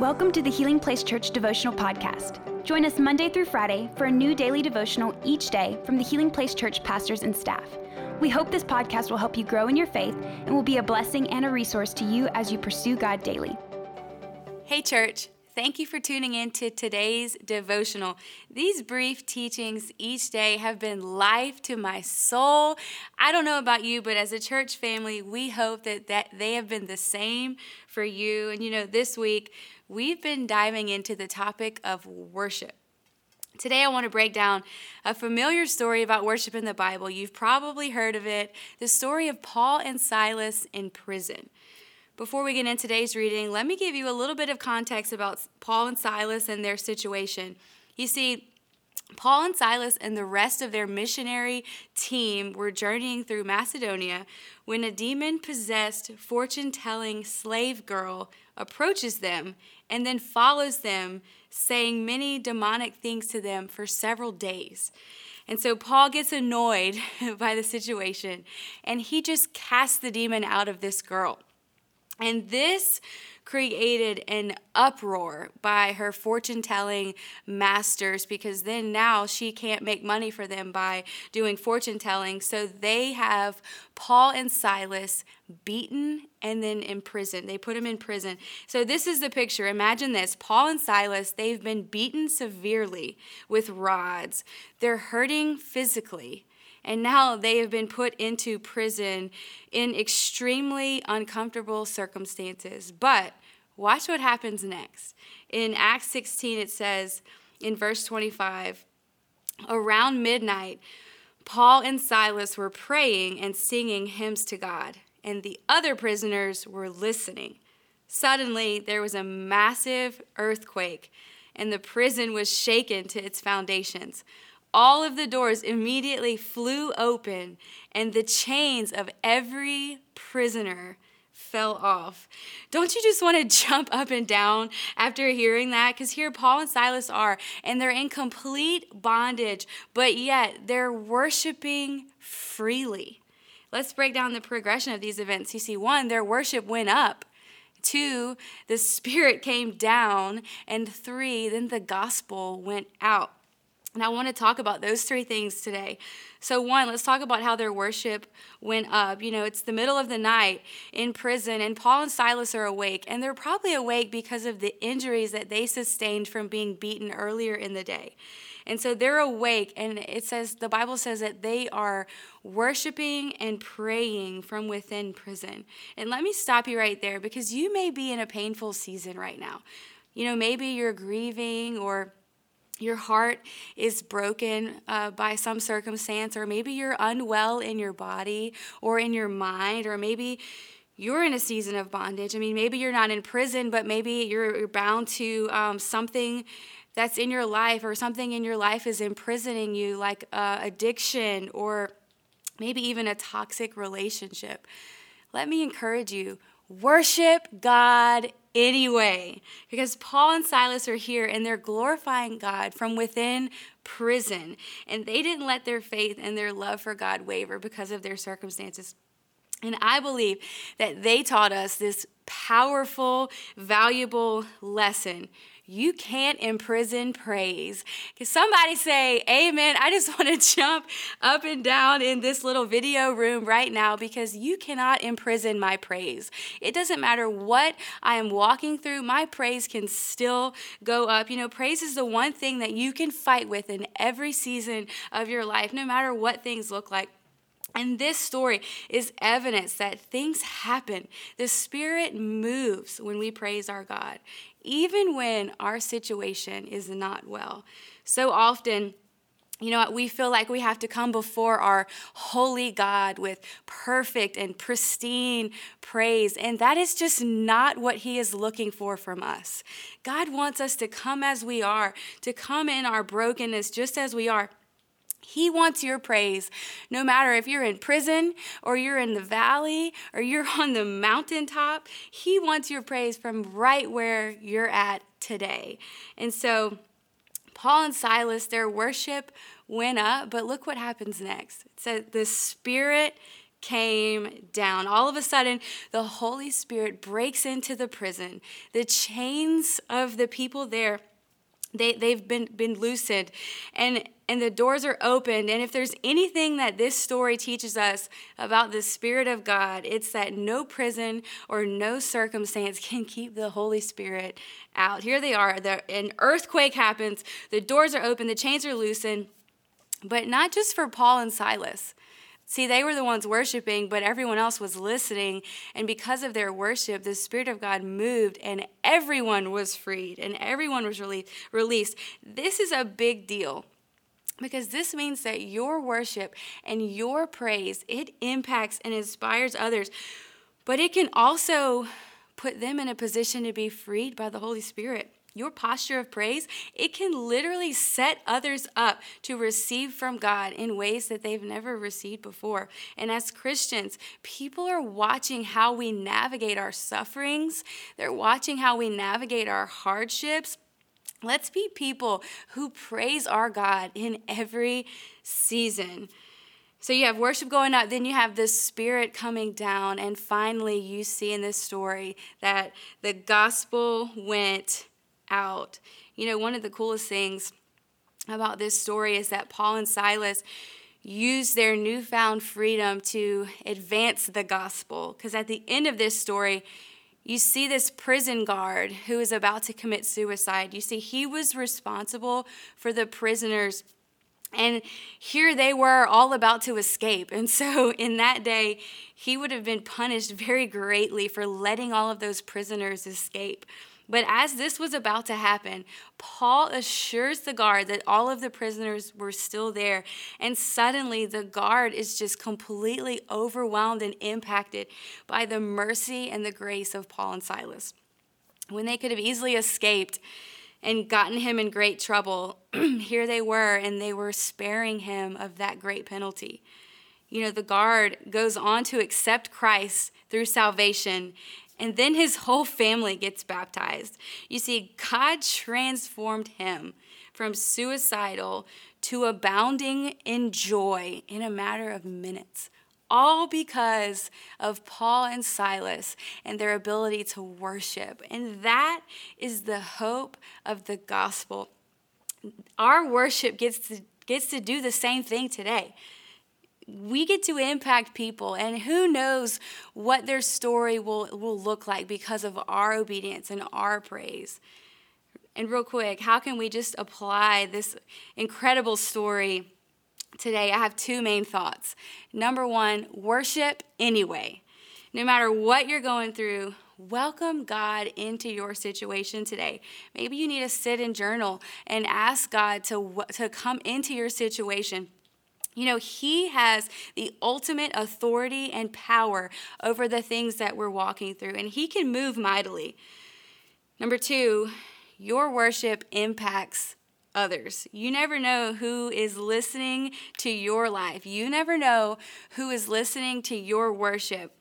Welcome to the Healing Place Church Devotional Podcast. Join us Monday through Friday for a new daily devotional each day from the Healing Place Church pastors and staff. We hope this podcast will help you grow in your faith and will be a blessing and a resource to you as you pursue God daily. Hey, church. Thank you for tuning in to today's devotional. These brief teachings each day have been life to my soul. I don't know about you, but as a church family, we hope that, that they have been the same for you. And you know, this week we've been diving into the topic of worship. Today, I want to break down a familiar story about worship in the Bible. You've probably heard of it the story of Paul and Silas in prison. Before we get into today's reading, let me give you a little bit of context about Paul and Silas and their situation. You see, Paul and Silas and the rest of their missionary team were journeying through Macedonia when a demon possessed fortune telling slave girl approaches them and then follows them, saying many demonic things to them for several days. And so Paul gets annoyed by the situation and he just casts the demon out of this girl. And this created an uproar by her fortune telling masters because then now she can't make money for them by doing fortune telling. So they have Paul and Silas beaten and then imprisoned. They put them in prison. So this is the picture. Imagine this Paul and Silas, they've been beaten severely with rods, they're hurting physically and now they have been put into prison in extremely uncomfortable circumstances. But watch what happens next. In Acts 16, it says in verse 25, around midnight, Paul and Silas were praying and singing hymns to God, and the other prisoners were listening. Suddenly, there was a massive earthquake, and the prison was shaken to its foundations all of the doors immediately flew open, and the chains of every prisoner fell off. Don't you just want to jump up and down after hearing that? Because here Paul and Silas are, and they're in complete bondage, but yet they're worshiping freely. Let's break down the progression of these events. You see, one, their worship went up. Two, the Spirit came down. And three, then the gospel went out. And I want to talk about those three things today. So, one, let's talk about how their worship went up. You know, it's the middle of the night in prison, and Paul and Silas are awake, and they're probably awake because of the injuries that they sustained from being beaten earlier in the day. And so they're awake, and it says, the Bible says that they are worshiping and praying from within prison. And let me stop you right there because you may be in a painful season right now. You know, maybe you're grieving or your heart is broken uh, by some circumstance, or maybe you're unwell in your body or in your mind, or maybe you're in a season of bondage. I mean, maybe you're not in prison, but maybe you're, you're bound to um, something that's in your life, or something in your life is imprisoning you, like uh, addiction, or maybe even a toxic relationship. Let me encourage you worship God anyway. Because Paul and Silas are here and they're glorifying God from within prison. And they didn't let their faith and their love for God waver because of their circumstances. And I believe that they taught us this powerful, valuable lesson you can't imprison praise. Can somebody say amen? I just want to jump up and down in this little video room right now because you cannot imprison my praise. It doesn't matter what I am walking through, my praise can still go up. You know, praise is the one thing that you can fight with in every season of your life, no matter what things look like. And this story is evidence that things happen. The Spirit moves when we praise our God, even when our situation is not well. So often, you know, we feel like we have to come before our holy God with perfect and pristine praise. And that is just not what He is looking for from us. God wants us to come as we are, to come in our brokenness just as we are he wants your praise no matter if you're in prison or you're in the valley or you're on the mountaintop. He wants your praise from right where you're at today. And so, Paul and Silas, their worship went up, but look what happens next. It said the Spirit came down. All of a sudden, the Holy Spirit breaks into the prison. The chains of the people there they, they've been, been loosened and, and the doors are opened. And if there's anything that this story teaches us about the Spirit of God, it's that no prison or no circumstance can keep the Holy Spirit out. Here they are. The, an earthquake happens, the doors are open, the chains are loosened, but not just for Paul and Silas. See, they were the ones worshiping, but everyone else was listening. And because of their worship, the Spirit of God moved and everyone was freed and everyone was released. This is a big deal because this means that your worship and your praise it impacts and inspires others but it can also put them in a position to be freed by the holy spirit your posture of praise, it can literally set others up to receive from God in ways that they've never received before. And as Christians, people are watching how we navigate our sufferings, they're watching how we navigate our hardships. Let's be people who praise our God in every season. So you have worship going up, then you have the Spirit coming down, and finally you see in this story that the gospel went out. You know, one of the coolest things about this story is that Paul and Silas used their newfound freedom to advance the gospel. Because at the end of this story, you see this prison guard who is about to commit suicide. You see, he was responsible for the prisoners. And here they were all about to escape. And so, in that day, he would have been punished very greatly for letting all of those prisoners escape. But as this was about to happen, Paul assures the guard that all of the prisoners were still there. And suddenly, the guard is just completely overwhelmed and impacted by the mercy and the grace of Paul and Silas. When they could have easily escaped and gotten him in great trouble, here they were, and they were sparing him of that great penalty. You know, the guard goes on to accept Christ through salvation and then his whole family gets baptized. You see, God transformed him from suicidal to abounding in joy in a matter of minutes. All because of Paul and Silas and their ability to worship. And that is the hope of the gospel. Our worship gets to, gets to do the same thing today we get to impact people and who knows what their story will, will look like because of our obedience and our praise. And real quick how can we just apply this incredible story today? I have two main thoughts. Number one worship anyway. No matter what you're going through welcome God into your situation today. Maybe you need to sit and journal and ask God to, to come into your situation you know, He has the ultimate authority and power over the things that we're walking through, and He can move mightily. Number two, your worship impacts others. You never know who is listening to your life, you never know who is listening to your worship.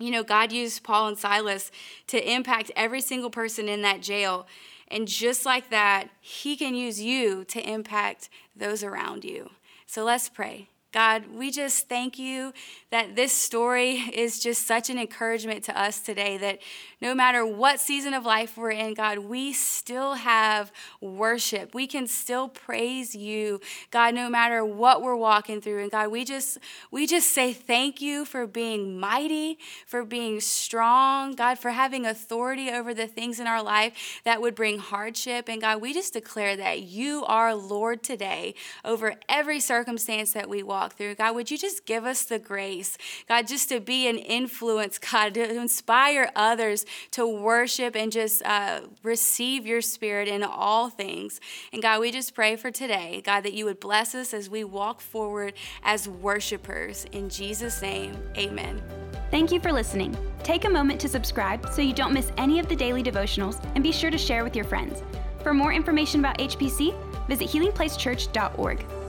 You know, God used Paul and Silas to impact every single person in that jail. And just like that, He can use you to impact those around you. So let's pray. God, we just thank you that this story is just such an encouragement to us today that no matter what season of life we're in, God, we still have worship. We can still praise you, God, no matter what we're walking through. And God, we just we just say thank you for being mighty, for being strong, God, for having authority over the things in our life that would bring hardship. And God, we just declare that you are Lord today over every circumstance that we walk walk through. God, would you just give us the grace, God, just to be an influence, God, to inspire others to worship and just uh, receive your spirit in all things. And God, we just pray for today, God, that you would bless us as we walk forward as worshipers. In Jesus' name, amen. Thank you for listening. Take a moment to subscribe so you don't miss any of the daily devotionals and be sure to share with your friends. For more information about HPC, visit healingplacechurch.org.